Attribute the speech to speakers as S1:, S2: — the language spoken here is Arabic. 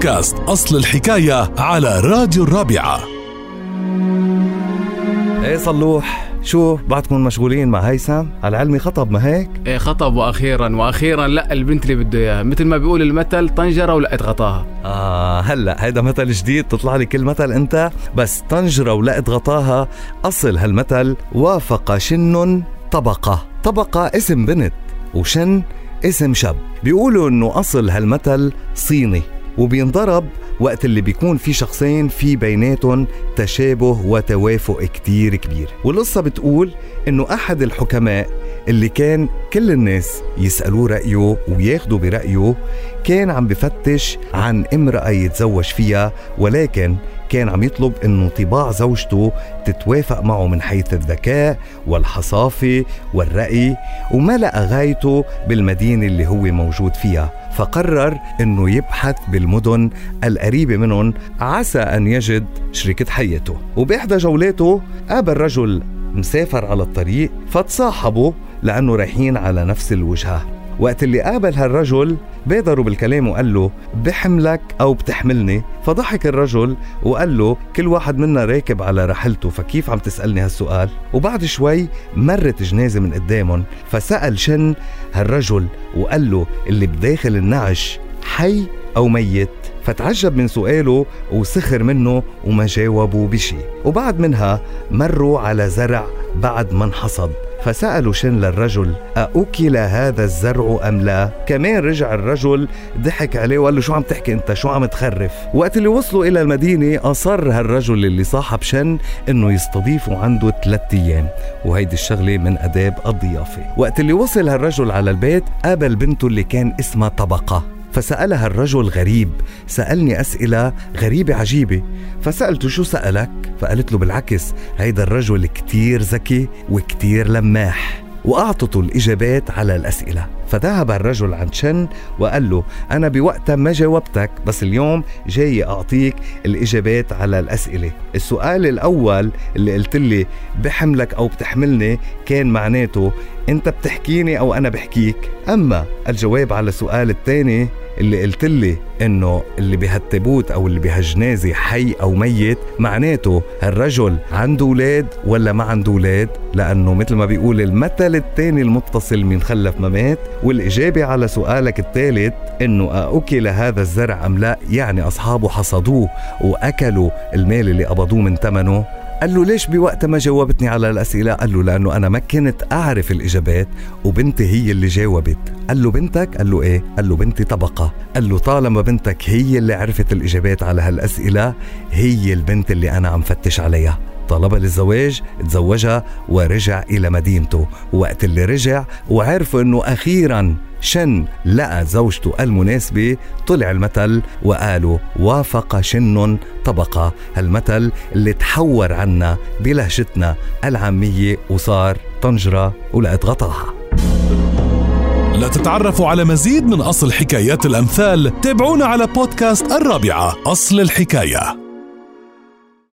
S1: بودكاست أصل الحكاية على راديو الرابعة.
S2: إيه صلوح شو بعدكم مشغولين مع هيثم؟ على علمي خطب ما هيك؟
S3: إيه خطب وأخيرا وأخيرا لا البنت اللي بده إياها. مثل ما بيقول المثل طنجرة ولقت غطاها.
S2: آه هلأ هيدا مثل جديد تطلع لي كل مثل أنت. بس طنجرة ولقت غطاها. أصل هالمثل وافق شن طبقة. طبقة اسم بنت وشن اسم شاب بيقولوا إنه أصل هالمثل صيني. وبينضرب وقت اللي بيكون في شخصين في بيناتهم تشابه وتوافق كتير كبير. والقصة بتقول إنه أحد الحكماء اللي كان كل الناس يسألوه رأيه وياخدوا برأيه كان عم بفتش عن امرأة يتزوج فيها ولكن كان عم يطلب إنه طباع زوجته تتوافق معه من حيث الذكاء والحصافة والرأي وما لقى غايته بالمدينة اللي هو موجود فيها. فقرر إنه يبحث بالمدن القريبة منهم عسى أن يجد شريكة حياته. وبإحدى جولاته قابل رجل مسافر على الطريق فتصاحبوا لأنه رايحين على نفس الوجهة. وقت اللي قابل هالرجل بادروا بالكلام وقال له بحملك أو بتحملني؟ فضحك الرجل وقال له كل واحد منا راكب على رحلته فكيف عم تسألني هالسؤال؟ وبعد شوي مرت جنازة من قدامهم فسأل شن هالرجل وقال له اللي بداخل النعش حي أو ميت؟ فتعجب من سؤاله وسخر منه وما جاوبوا بشي. وبعد منها مروا على زرع بعد ما انحصد. فسألوا شن للرجل أأكل هذا الزرع أم لا؟ كمان رجع الرجل ضحك عليه وقال له شو عم تحكي أنت؟ شو عم تخرف؟ وقت اللي وصلوا إلى المدينة أصر هالرجل اللي صاحب شن إنه يستضيفه عنده ثلاثة أيام. وهيدي الشغلة من أداب الضيافة. وقت اللي وصل هالرجل على البيت قابل بنته اللي كان اسمها طبقة. فسألها الرجل غريب سألني أسئلة غريبة عجيبة. فسألته شو سألك؟ فقالت له بالعكس هيدا الرجل كتير ذكي وكتير لماح. وأعطته الإجابات على الأسئلة. فذهب الرجل عند شن وقال له أنا بوقتها ما جاوبتك بس اليوم جاي أعطيك الإجابات على الأسئلة. السؤال الأول اللي قلت لي بحملك أو بتحملني كان معناته أنت بتحكيني أو أنا بحكيك. أما الجواب على السؤال الثاني اللي قلت لي إنه اللي بهالتابوت أو اللي بهالجنازة حي أو ميت معناته هالرجل عنده أولاد ولا ما عنده أولاد؟ لأنه مثل ما بيقول المثل الثاني المتصل من خلف ما مات والإجابة على سؤالك الثالث إنه أكل هذا الزرع أم لا؟ يعني أصحابه حصدوه وأكلوا المال اللي قبضوه من ثمنه؟ قال له ليش بوقتها ما جاوبتني على الأسئلة؟ قال له لأنه أنا ما كنت أعرف الإجابات وبنتي هي اللي جاوبت. قال له بنتك؟ قال له إيه؟ قال له بنتي طبقة. قال له طالما بنتك هي اللي عرفت الإجابات على هالأسئلة هي البنت اللي أنا عم فتش عليها. طلبها للزواج تزوجها ورجع إلى مدينته. وقت اللي رجع وعرفوا أنه أخيرا شن لقى زوجته المناسبة طلع المثل وقالوا وافق شن طبقة. هالمثل اللي تحور عنا بلهجتنا العامية وصار طنجرة ولقت غطاها.
S1: لتتعرفوا على مزيد من أصل حكايات الأمثال تابعونا على بودكاست الرابعة أصل الحكاية.